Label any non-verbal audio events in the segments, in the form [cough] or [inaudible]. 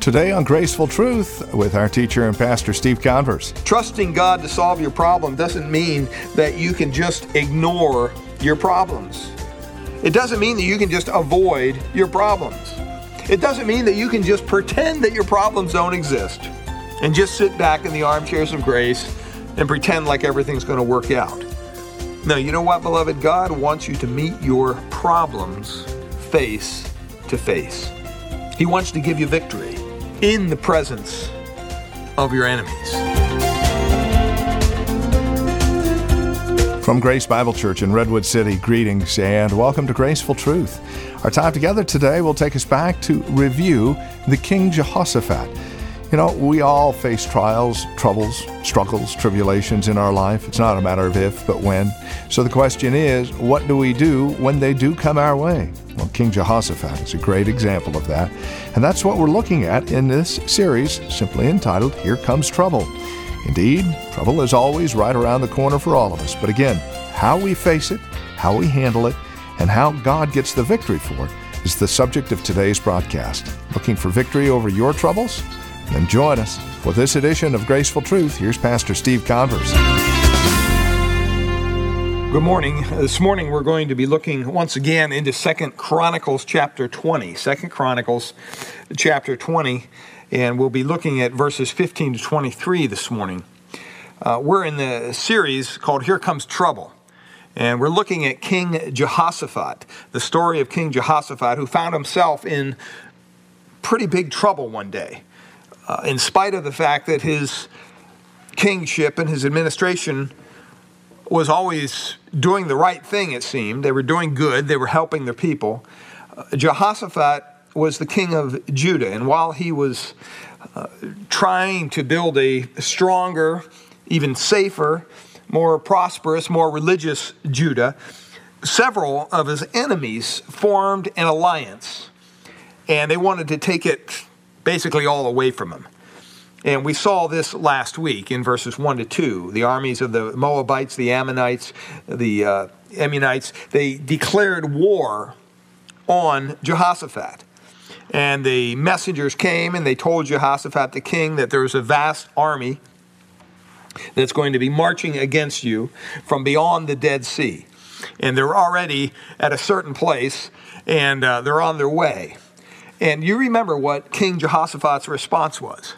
Today on Graceful Truth with our teacher and pastor Steve Converse. Trusting God to solve your problem doesn't mean that you can just ignore your problems. It doesn't mean that you can just avoid your problems. It doesn't mean that you can just pretend that your problems don't exist and just sit back in the armchairs of grace and pretend like everything's going to work out. No, you know what, beloved? God wants you to meet your problems face to face. He wants to give you victory in the presence of your enemies. From Grace Bible Church in Redwood City, greetings and welcome to Graceful Truth. Our time together today will take us back to review the King Jehoshaphat. You know, we all face trials, troubles, struggles, tribulations in our life. It's not a matter of if, but when. So the question is, what do we do when they do come our way? Well, King Jehoshaphat is a great example of that. And that's what we're looking at in this series, simply entitled Here Comes Trouble. Indeed, trouble is always right around the corner for all of us. But again, how we face it, how we handle it, and how God gets the victory for it is the subject of today's broadcast. Looking for victory over your troubles? Then join us for this edition of Graceful Truth. Here's Pastor Steve Converse. Good morning. This morning we're going to be looking once again into Second Chronicles chapter 20. Second Chronicles chapter 20, and we'll be looking at verses 15 to 23 this morning. Uh, we're in the series called Here Comes Trouble. And we're looking at King Jehoshaphat, the story of King Jehoshaphat, who found himself in pretty big trouble one day uh, in spite of the fact that his kingship and his administration was always doing the right thing, it seemed. They were doing good, they were helping their people. Uh, Jehoshaphat was the king of Judah, and while he was uh, trying to build a stronger, even safer, more prosperous, more religious Judah, several of his enemies formed an alliance, and they wanted to take it basically all away from him. And we saw this last week in verses 1 to 2. The armies of the Moabites, the Ammonites, the uh, Ammonites, they declared war on Jehoshaphat. And the messengers came and they told Jehoshaphat the king that there was a vast army that's going to be marching against you from beyond the Dead Sea. And they're already at a certain place and uh, they're on their way. And you remember what King Jehoshaphat's response was.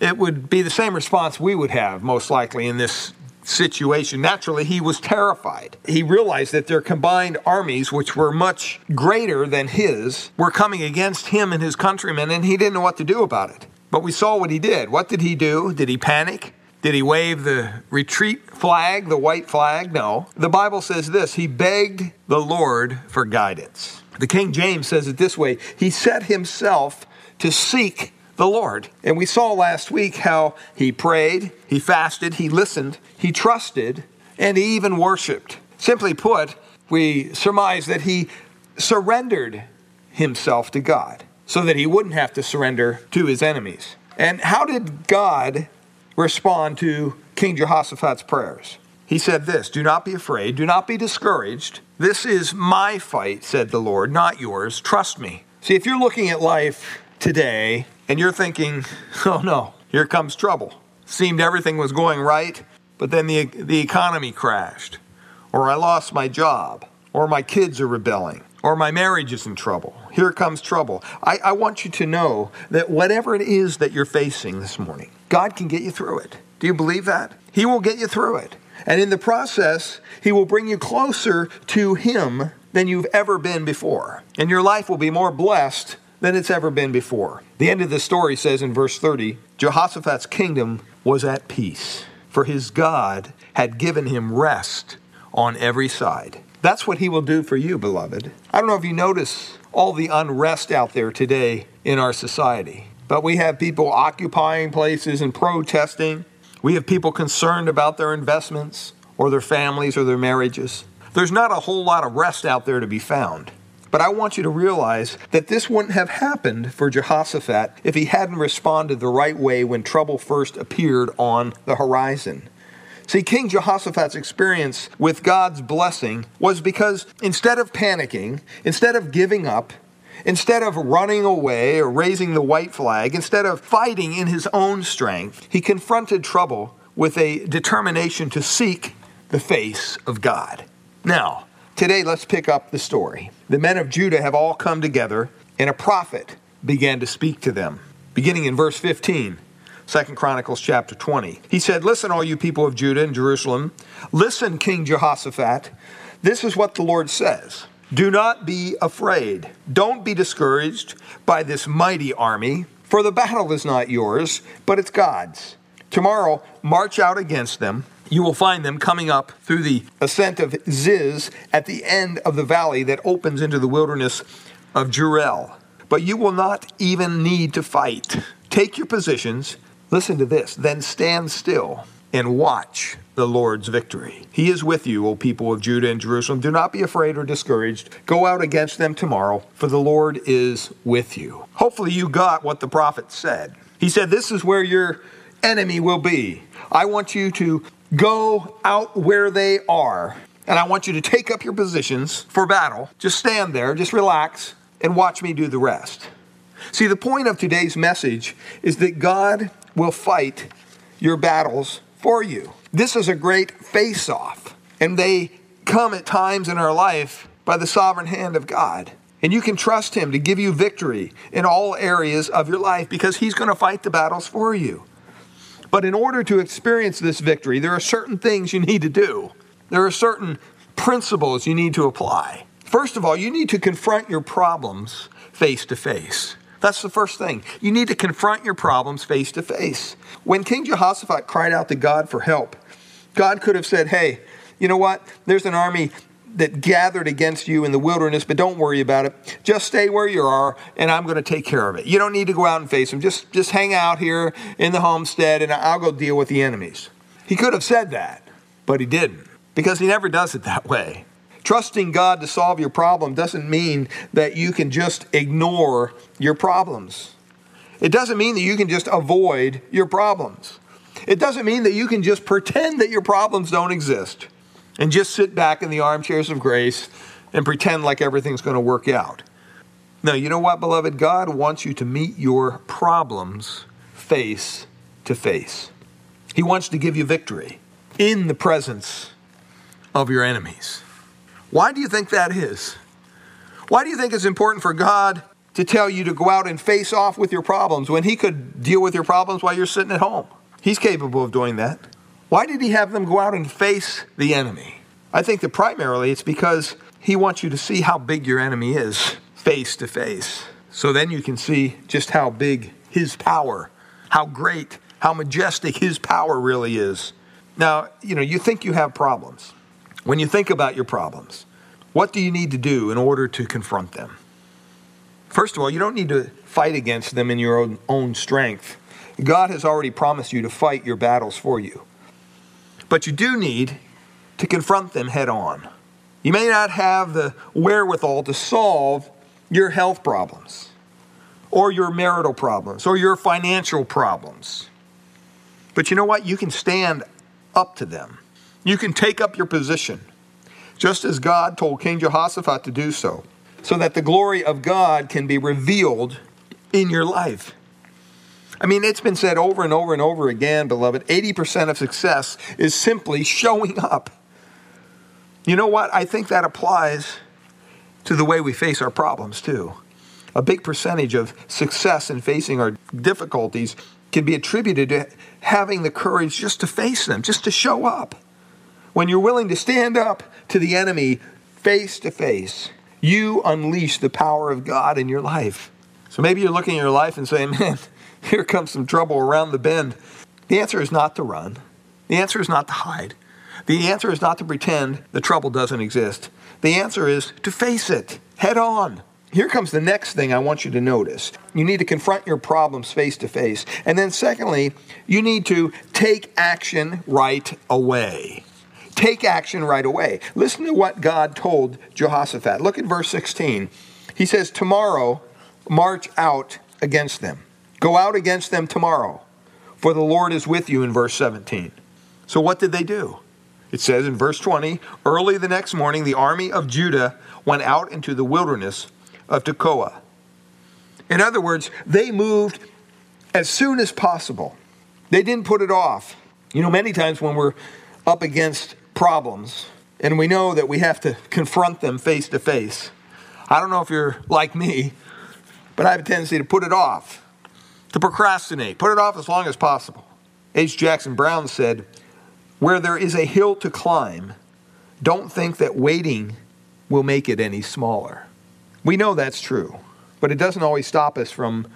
It would be the same response we would have, most likely, in this situation. Naturally, he was terrified. He realized that their combined armies, which were much greater than his, were coming against him and his countrymen, and he didn't know what to do about it. But we saw what he did. What did he do? Did he panic? Did he wave the retreat flag, the white flag? No. The Bible says this He begged the Lord for guidance. The King James says it this way He set himself to seek the Lord. And we saw last week how he prayed, he fasted, he listened, he trusted, and he even worshiped. Simply put, we surmise that he surrendered himself to God so that he wouldn't have to surrender to his enemies. And how did God respond to King Jehoshaphat's prayers? He said this Do not be afraid, do not be discouraged. This is my fight, said the Lord, not yours. Trust me. See, if you're looking at life today and you're thinking, [laughs] oh no, here comes trouble. Seemed everything was going right, but then the, the economy crashed, or I lost my job, or my kids are rebelling, or my marriage is in trouble. Here comes trouble. I, I want you to know that whatever it is that you're facing this morning, God can get you through it. Do you believe that? He will get you through it. And in the process, He will bring you closer to Him than you've ever been before. And your life will be more blessed than it's ever been before. The end of the story says in verse 30 Jehoshaphat's kingdom was at peace, for his God had given him rest on every side. That's what he will do for you, beloved. I don't know if you notice all the unrest out there today in our society, but we have people occupying places and protesting. We have people concerned about their investments or their families or their marriages. There's not a whole lot of rest out there to be found. But I want you to realize that this wouldn't have happened for Jehoshaphat if he hadn't responded the right way when trouble first appeared on the horizon. See, King Jehoshaphat's experience with God's blessing was because instead of panicking, instead of giving up, Instead of running away or raising the white flag, instead of fighting in his own strength, he confronted trouble with a determination to seek the face of God. Now, today let's pick up the story. The men of Judah have all come together, and a prophet began to speak to them. Beginning in verse 15, 2 Chronicles chapter 20. He said, Listen, all you people of Judah and Jerusalem. Listen, King Jehoshaphat. This is what the Lord says. Do not be afraid. Don't be discouraged by this mighty army, for the battle is not yours, but it's God's. Tomorrow, march out against them. You will find them coming up through the ascent of Ziz at the end of the valley that opens into the wilderness of Jeruel. But you will not even need to fight. Take your positions. Listen to this. Then stand still and watch the Lord's victory. He is with you, O people of Judah and Jerusalem. Do not be afraid or discouraged. Go out against them tomorrow, for the Lord is with you. Hopefully, you got what the prophet said. He said, This is where your enemy will be. I want you to go out where they are, and I want you to take up your positions for battle. Just stand there, just relax, and watch me do the rest. See, the point of today's message is that God will fight your battles for you. This is a great face off, and they come at times in our life by the sovereign hand of God. And you can trust Him to give you victory in all areas of your life because He's going to fight the battles for you. But in order to experience this victory, there are certain things you need to do. There are certain principles you need to apply. First of all, you need to confront your problems face to face. That's the first thing. You need to confront your problems face to face. When King Jehoshaphat cried out to God for help, God could have said, hey, you know what? There's an army that gathered against you in the wilderness, but don't worry about it. Just stay where you are, and I'm going to take care of it. You don't need to go out and face them. Just, just hang out here in the homestead, and I'll go deal with the enemies. He could have said that, but he didn't, because he never does it that way. Trusting God to solve your problem doesn't mean that you can just ignore your problems. It doesn't mean that you can just avoid your problems. It doesn't mean that you can just pretend that your problems don't exist and just sit back in the armchairs of grace and pretend like everything's going to work out. No, you know what, beloved? God wants you to meet your problems face to face. He wants to give you victory in the presence of your enemies. Why do you think that is? Why do you think it's important for God to tell you to go out and face off with your problems when He could deal with your problems while you're sitting at home? He's capable of doing that. Why did he have them go out and face the enemy? I think that primarily it's because he wants you to see how big your enemy is face to face. So then you can see just how big his power, how great, how majestic his power really is. Now, you know, you think you have problems. When you think about your problems, what do you need to do in order to confront them? First of all, you don't need to fight against them in your own, own strength. God has already promised you to fight your battles for you. But you do need to confront them head on. You may not have the wherewithal to solve your health problems, or your marital problems, or your financial problems. But you know what? You can stand up to them. You can take up your position, just as God told King Jehoshaphat to do so, so that the glory of God can be revealed in your life. I mean, it's been said over and over and over again, beloved 80% of success is simply showing up. You know what? I think that applies to the way we face our problems, too. A big percentage of success in facing our difficulties can be attributed to having the courage just to face them, just to show up. When you're willing to stand up to the enemy face to face, you unleash the power of God in your life. So maybe you're looking at your life and saying, [laughs] man, here comes some trouble around the bend. The answer is not to run. The answer is not to hide. The answer is not to pretend the trouble doesn't exist. The answer is to face it head on. Here comes the next thing I want you to notice. You need to confront your problems face to face. And then, secondly, you need to take action right away. Take action right away. Listen to what God told Jehoshaphat. Look at verse 16. He says, Tomorrow march out against them. Go out against them tomorrow, for the Lord is with you in verse 17. So, what did they do? It says in verse 20 Early the next morning, the army of Judah went out into the wilderness of Tekoa. In other words, they moved as soon as possible. They didn't put it off. You know, many times when we're up against problems and we know that we have to confront them face to face, I don't know if you're like me, but I have a tendency to put it off, to procrastinate, put it off as long as possible. H. Jackson Brown said, Where there is a hill to climb, don't think that waiting will make it any smaller. We know that's true, but it doesn't always stop us from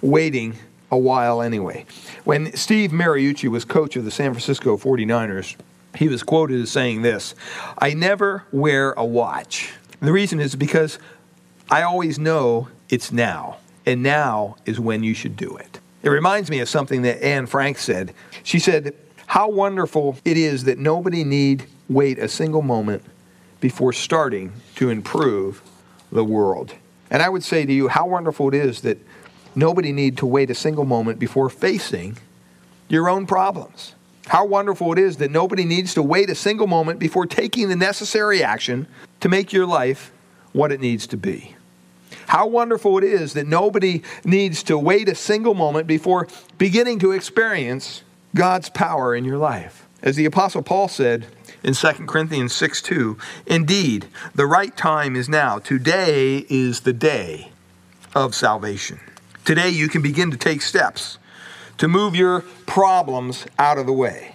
waiting a while anyway. When Steve Mariucci was coach of the San Francisco 49ers, he was quoted as saying this I never wear a watch. The reason is because I always know it's now, and now is when you should do it. It reminds me of something that Anne Frank said. She said, How wonderful it is that nobody need wait a single moment before starting to improve the world. And I would say to you, how wonderful it is that nobody need to wait a single moment before facing your own problems. How wonderful it is that nobody needs to wait a single moment before taking the necessary action to make your life what it needs to be. How wonderful it is that nobody needs to wait a single moment before beginning to experience God's power in your life. As the Apostle Paul said in 2 Corinthians 6 2, indeed, the right time is now. Today is the day of salvation. Today, you can begin to take steps to move your problems out of the way.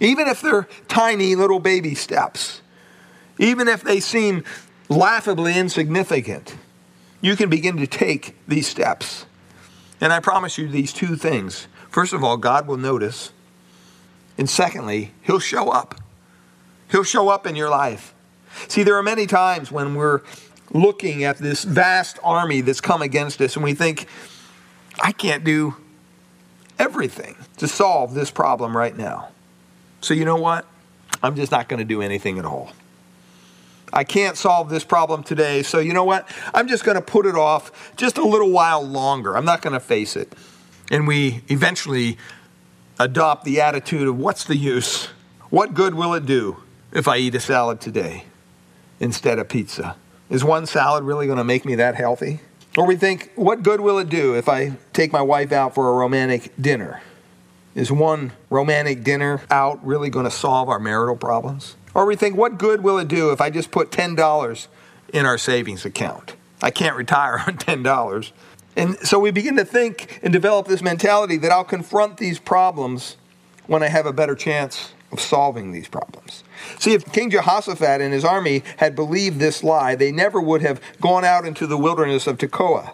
Even if they're tiny little baby steps, even if they seem laughably insignificant, you can begin to take these steps. And I promise you these two things. First of all, God will notice. And secondly, He'll show up. He'll show up in your life. See, there are many times when we're looking at this vast army that's come against us and we think, I can't do everything to solve this problem right now. So, you know what? I'm just not going to do anything at all. I can't solve this problem today, so you know what? I'm just going to put it off just a little while longer. I'm not going to face it. And we eventually adopt the attitude of what's the use? What good will it do if I eat a salad today instead of pizza? Is one salad really going to make me that healthy? Or we think, what good will it do if I take my wife out for a romantic dinner? Is one romantic dinner out really going to solve our marital problems? Or we think, what good will it do if I just put $10 in our savings account? I can't retire [laughs] on $10. And so we begin to think and develop this mentality that I'll confront these problems when I have a better chance of solving these problems. See, if King Jehoshaphat and his army had believed this lie, they never would have gone out into the wilderness of Tekoa.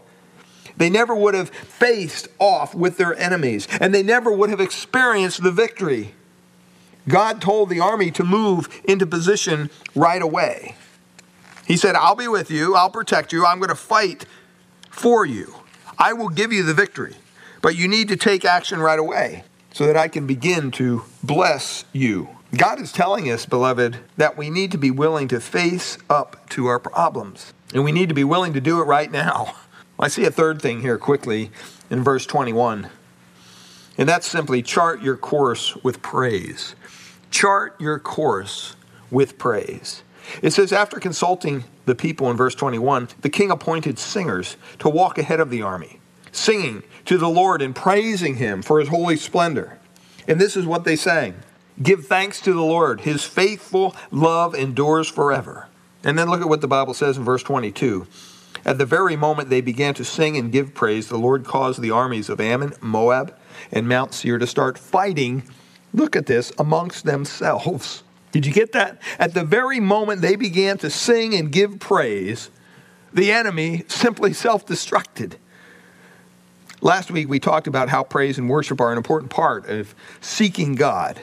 They never would have faced off with their enemies, and they never would have experienced the victory. God told the army to move into position right away. He said, I'll be with you, I'll protect you, I'm going to fight for you. I will give you the victory, but you need to take action right away so that I can begin to bless you. God is telling us, beloved, that we need to be willing to face up to our problems. And we need to be willing to do it right now. [laughs] I see a third thing here quickly in verse 21. And that's simply chart your course with praise. Chart your course with praise. It says, after consulting the people in verse 21, the king appointed singers to walk ahead of the army singing to the Lord and praising him for his holy splendor. And this is what they sang Give thanks to the Lord, his faithful love endures forever. And then look at what the Bible says in verse 22. At the very moment they began to sing and give praise, the Lord caused the armies of Ammon, Moab, and Mount Seir to start fighting, look at this, amongst themselves. Did you get that? At the very moment they began to sing and give praise, the enemy simply self destructed. Last week we talked about how praise and worship are an important part of seeking God,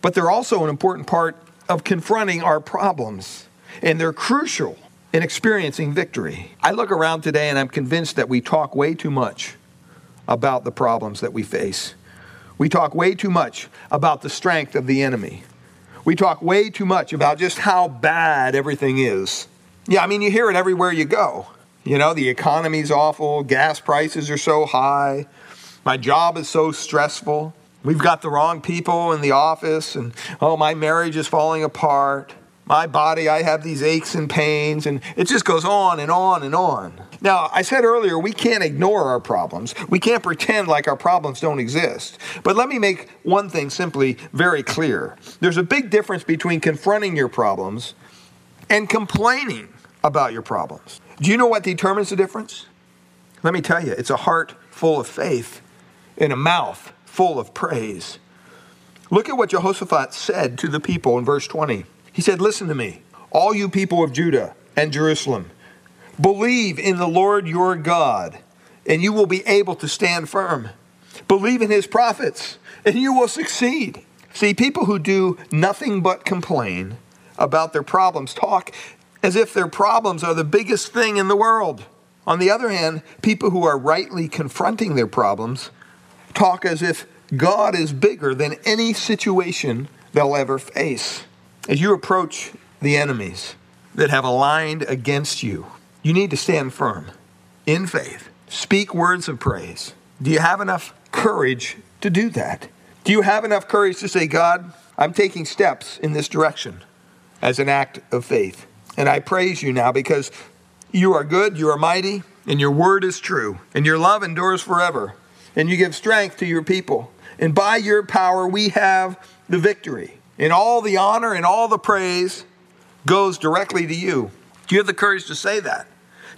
but they're also an important part of confronting our problems, and they're crucial in experiencing victory. I look around today and I'm convinced that we talk way too much about the problems that we face. We talk way too much about the strength of the enemy. We talk way too much about just how bad everything is. Yeah, I mean, you hear it everywhere you go. You know, the economy's awful, gas prices are so high, my job is so stressful. We've got the wrong people in the office, and oh, my marriage is falling apart. My body, I have these aches and pains, and it just goes on and on and on. Now, I said earlier, we can't ignore our problems. We can't pretend like our problems don't exist. But let me make one thing simply very clear there's a big difference between confronting your problems and complaining about your problems. Do you know what determines the difference? Let me tell you, it's a heart full of faith and a mouth full of praise. Look at what Jehoshaphat said to the people in verse 20. He said, Listen to me, all you people of Judah and Jerusalem, believe in the Lord your God, and you will be able to stand firm. Believe in his prophets, and you will succeed. See, people who do nothing but complain about their problems talk as if their problems are the biggest thing in the world. On the other hand, people who are rightly confronting their problems talk as if God is bigger than any situation they'll ever face. As you approach the enemies that have aligned against you, you need to stand firm in faith. Speak words of praise. Do you have enough courage to do that? Do you have enough courage to say, God, I'm taking steps in this direction as an act of faith? And I praise you now because you are good, you are mighty, and your word is true, and your love endures forever, and you give strength to your people. And by your power, we have the victory. And all the honor and all the praise goes directly to you. Do you have the courage to say that?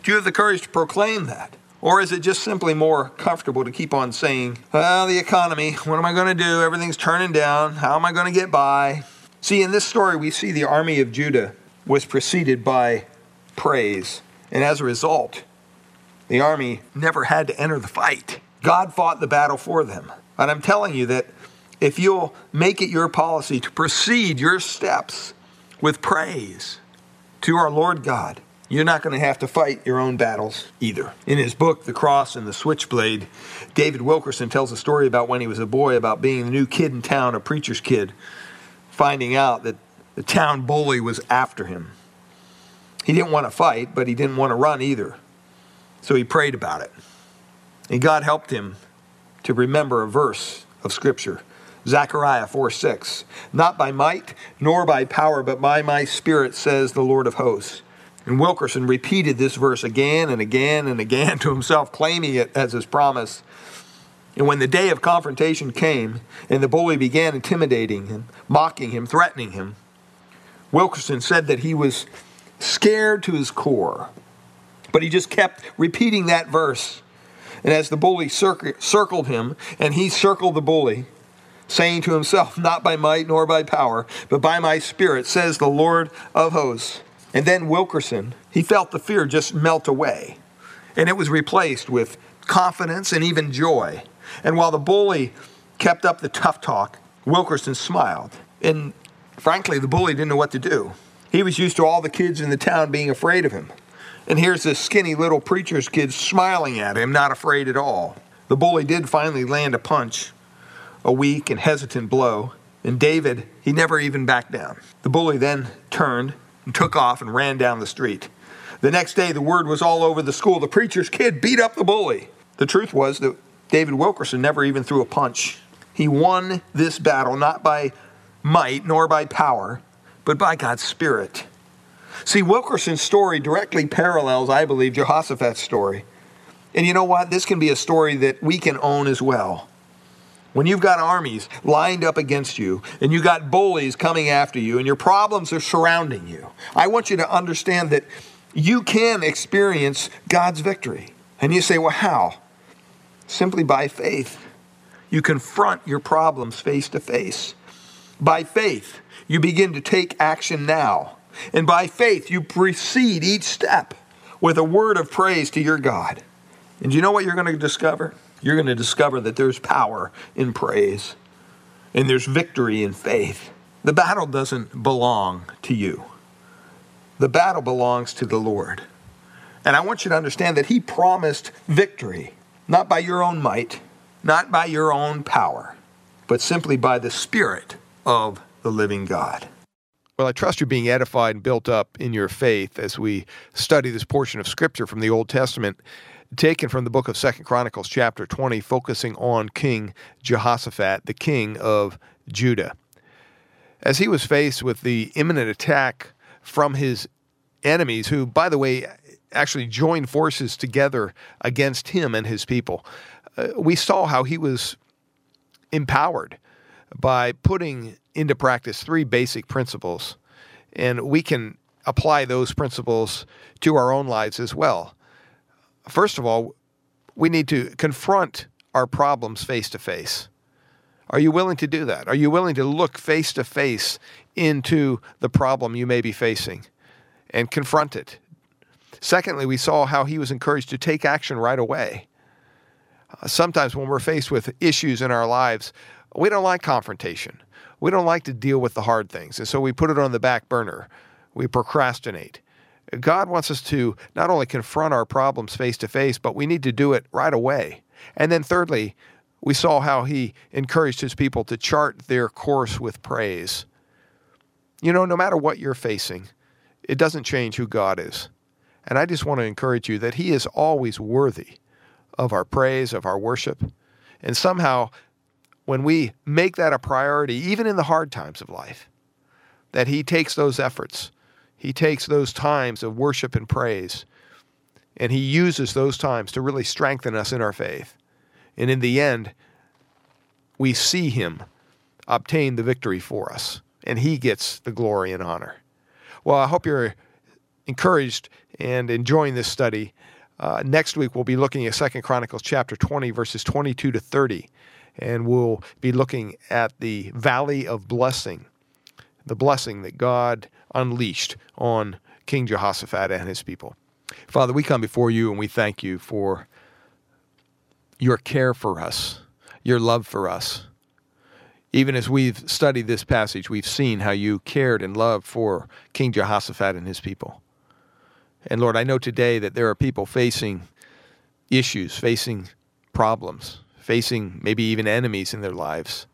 Do you have the courage to proclaim that? Or is it just simply more comfortable to keep on saying, well, the economy, what am I going to do? Everything's turning down. How am I going to get by? See, in this story, we see the army of Judah was preceded by praise. And as a result, the army never had to enter the fight. God fought the battle for them. And I'm telling you that if you'll make it your policy to proceed your steps with praise to our Lord God, you're not going to have to fight your own battles either. In his book, The Cross and the Switchblade, David Wilkerson tells a story about when he was a boy about being the new kid in town, a preacher's kid, finding out that the town bully was after him. He didn't want to fight, but he didn't want to run either. So he prayed about it. And God helped him to remember a verse of Scripture Zechariah 4 6. Not by might nor by power, but by my Spirit, says the Lord of hosts. And Wilkerson repeated this verse again and again and again [laughs] to himself, claiming it as his promise. And when the day of confrontation came and the bully began intimidating him, mocking him, threatening him, Wilkerson said that he was scared to his core. But he just kept repeating that verse. And as the bully circled him, and he circled the bully, saying to himself, Not by might nor by power, but by my spirit, says the Lord of hosts. And then Wilkerson, he felt the fear just melt away. And it was replaced with confidence and even joy. And while the bully kept up the tough talk, Wilkerson smiled. And frankly, the bully didn't know what to do. He was used to all the kids in the town being afraid of him. And here's this skinny little preacher's kid smiling at him, not afraid at all. The bully did finally land a punch, a weak and hesitant blow, and David, he never even backed down. The bully then turned and took off and ran down the street. The next day, the word was all over the school the preacher's kid beat up the bully. The truth was that David Wilkerson never even threw a punch. He won this battle not by might nor by power, but by God's Spirit. See, Wilkerson's story directly parallels, I believe, Jehoshaphat's story. And you know what? This can be a story that we can own as well. When you've got armies lined up against you, and you've got bullies coming after you, and your problems are surrounding you, I want you to understand that you can experience God's victory. And you say, well, how? Simply by faith. You confront your problems face to face. By faith, you begin to take action now. And by faith, you precede each step with a word of praise to your God. And you know what you're going to discover? You're going to discover that there's power in praise and there's victory in faith. The battle doesn't belong to you, the battle belongs to the Lord. And I want you to understand that He promised victory, not by your own might, not by your own power, but simply by the Spirit of the living God. Well, I trust you're being edified and built up in your faith as we study this portion of Scripture from the Old Testament, taken from the book of Second Chronicles, chapter 20, focusing on King Jehoshaphat, the king of Judah. As he was faced with the imminent attack from his enemies, who, by the way, actually joined forces together against him and his people. Uh, we saw how he was empowered by putting into practice three basic principles, and we can apply those principles to our own lives as well. First of all, we need to confront our problems face to face. Are you willing to do that? Are you willing to look face to face into the problem you may be facing and confront it? Secondly, we saw how he was encouraged to take action right away. Uh, sometimes when we're faced with issues in our lives, we don't like confrontation. We don't like to deal with the hard things. And so we put it on the back burner. We procrastinate. God wants us to not only confront our problems face to face, but we need to do it right away. And then, thirdly, we saw how he encouraged his people to chart their course with praise. You know, no matter what you're facing, it doesn't change who God is. And I just want to encourage you that he is always worthy of our praise, of our worship. And somehow, when we make that a priority, even in the hard times of life, that he takes those efforts he takes those times of worship and praise and he uses those times to really strengthen us in our faith. And in the end, we see him obtain the victory for us, and he gets the glory and honor. Well, I hope you're encouraged and enjoying this study. Uh, next week, we'll be looking at Second Chronicles chapter 20, verses 22 to 30, and we'll be looking at the valley of blessing, the blessing that God unleashed on King Jehoshaphat and his people. Father, we come before you and we thank you for your care for us, your love for us. Even as we've studied this passage, we've seen how you cared and loved for King Jehoshaphat and his people. And Lord, I know today that there are people facing issues, facing problems, facing maybe even enemies in their lives.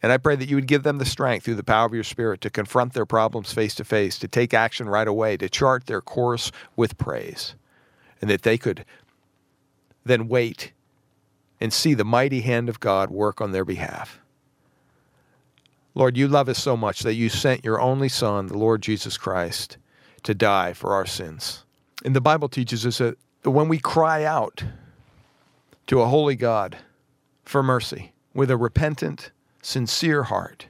And I pray that you would give them the strength through the power of your Spirit to confront their problems face to face, to take action right away, to chart their course with praise, and that they could then wait and see the mighty hand of God work on their behalf. Lord, you love us so much that you sent your only Son, the Lord Jesus Christ, to die for our sins. And the Bible teaches us that when we cry out to a holy God for mercy with a repentant, sincere heart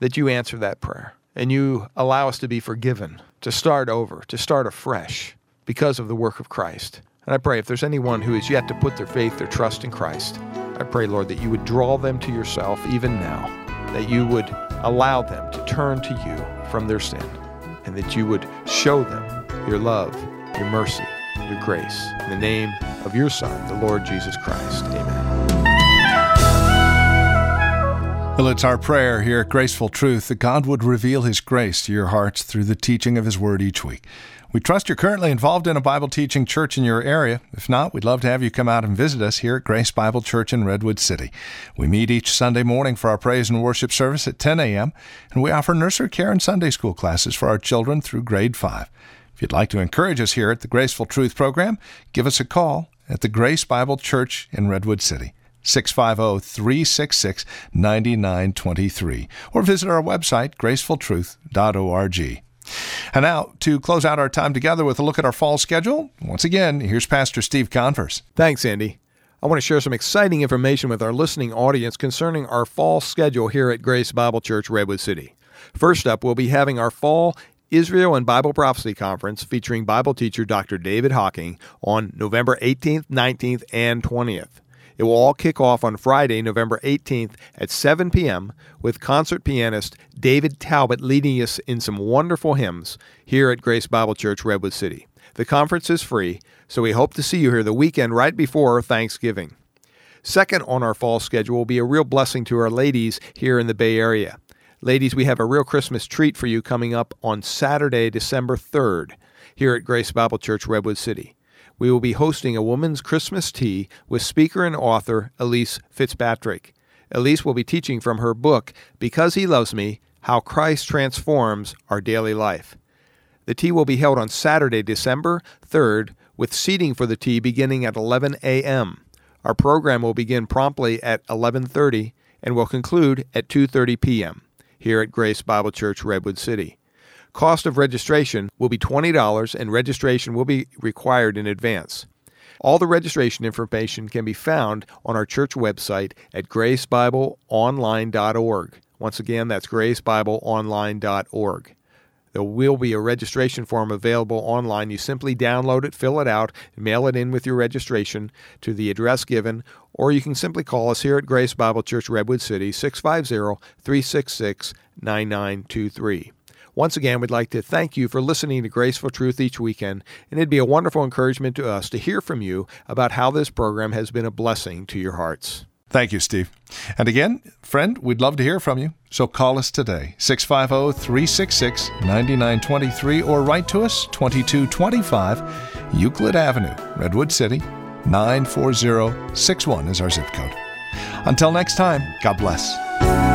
that you answer that prayer and you allow us to be forgiven, to start over, to start afresh because of the work of Christ. And I pray if there's anyone who is yet to put their faith, their trust in Christ, I pray, Lord, that you would draw them to yourself even now, that you would allow them to turn to you from their sin, and that you would show them your love, your mercy, your grace. In the name of your Son, the Lord Jesus Christ. Amen. Well, it's our prayer here at Graceful Truth that God would reveal His grace to your hearts through the teaching of His Word each week. We trust you're currently involved in a Bible teaching church in your area. If not, we'd love to have you come out and visit us here at Grace Bible Church in Redwood City. We meet each Sunday morning for our praise and worship service at 10 a.m., and we offer nursery care and Sunday school classes for our children through grade 5. If you'd like to encourage us here at the Graceful Truth program, give us a call at the Grace Bible Church in Redwood City. 650 366 9923, or visit our website, gracefultruth.org. And now, to close out our time together with a look at our fall schedule, once again, here's Pastor Steve Converse. Thanks, Andy. I want to share some exciting information with our listening audience concerning our fall schedule here at Grace Bible Church, Redwood City. First up, we'll be having our fall Israel and Bible Prophecy Conference featuring Bible teacher Dr. David Hocking on November 18th, 19th, and 20th. It will all kick off on Friday, November 18th at 7 p.m. with concert pianist David Talbot leading us in some wonderful hymns here at Grace Bible Church, Redwood City. The conference is free, so we hope to see you here the weekend right before Thanksgiving. Second on our fall schedule will be a real blessing to our ladies here in the Bay Area. Ladies, we have a real Christmas treat for you coming up on Saturday, December 3rd, here at Grace Bible Church, Redwood City we will be hosting a woman's Christmas tea with speaker and author Elyse Fitzpatrick. Elyse will be teaching from her book, Because He Loves Me How Christ Transforms Our Daily Life. The tea will be held on Saturday, December 3rd, with seating for the tea beginning at 11 a.m. Our program will begin promptly at 11:30 and will conclude at 2:30 p.m. here at Grace Bible Church, Redwood City. Cost of registration will be $20 and registration will be required in advance. All the registration information can be found on our church website at gracebibleonline.org. Once again, that's gracebibleonline.org. There will be a registration form available online. You simply download it, fill it out, mail it in with your registration to the address given, or you can simply call us here at Grace Bible Church Redwood City, 650 366 9923. Once again, we'd like to thank you for listening to Graceful Truth each weekend, and it'd be a wonderful encouragement to us to hear from you about how this program has been a blessing to your hearts. Thank you, Steve. And again, friend, we'd love to hear from you. So call us today, 650 366 9923, or write to us, 2225 Euclid Avenue, Redwood City, 94061 is our zip code. Until next time, God bless.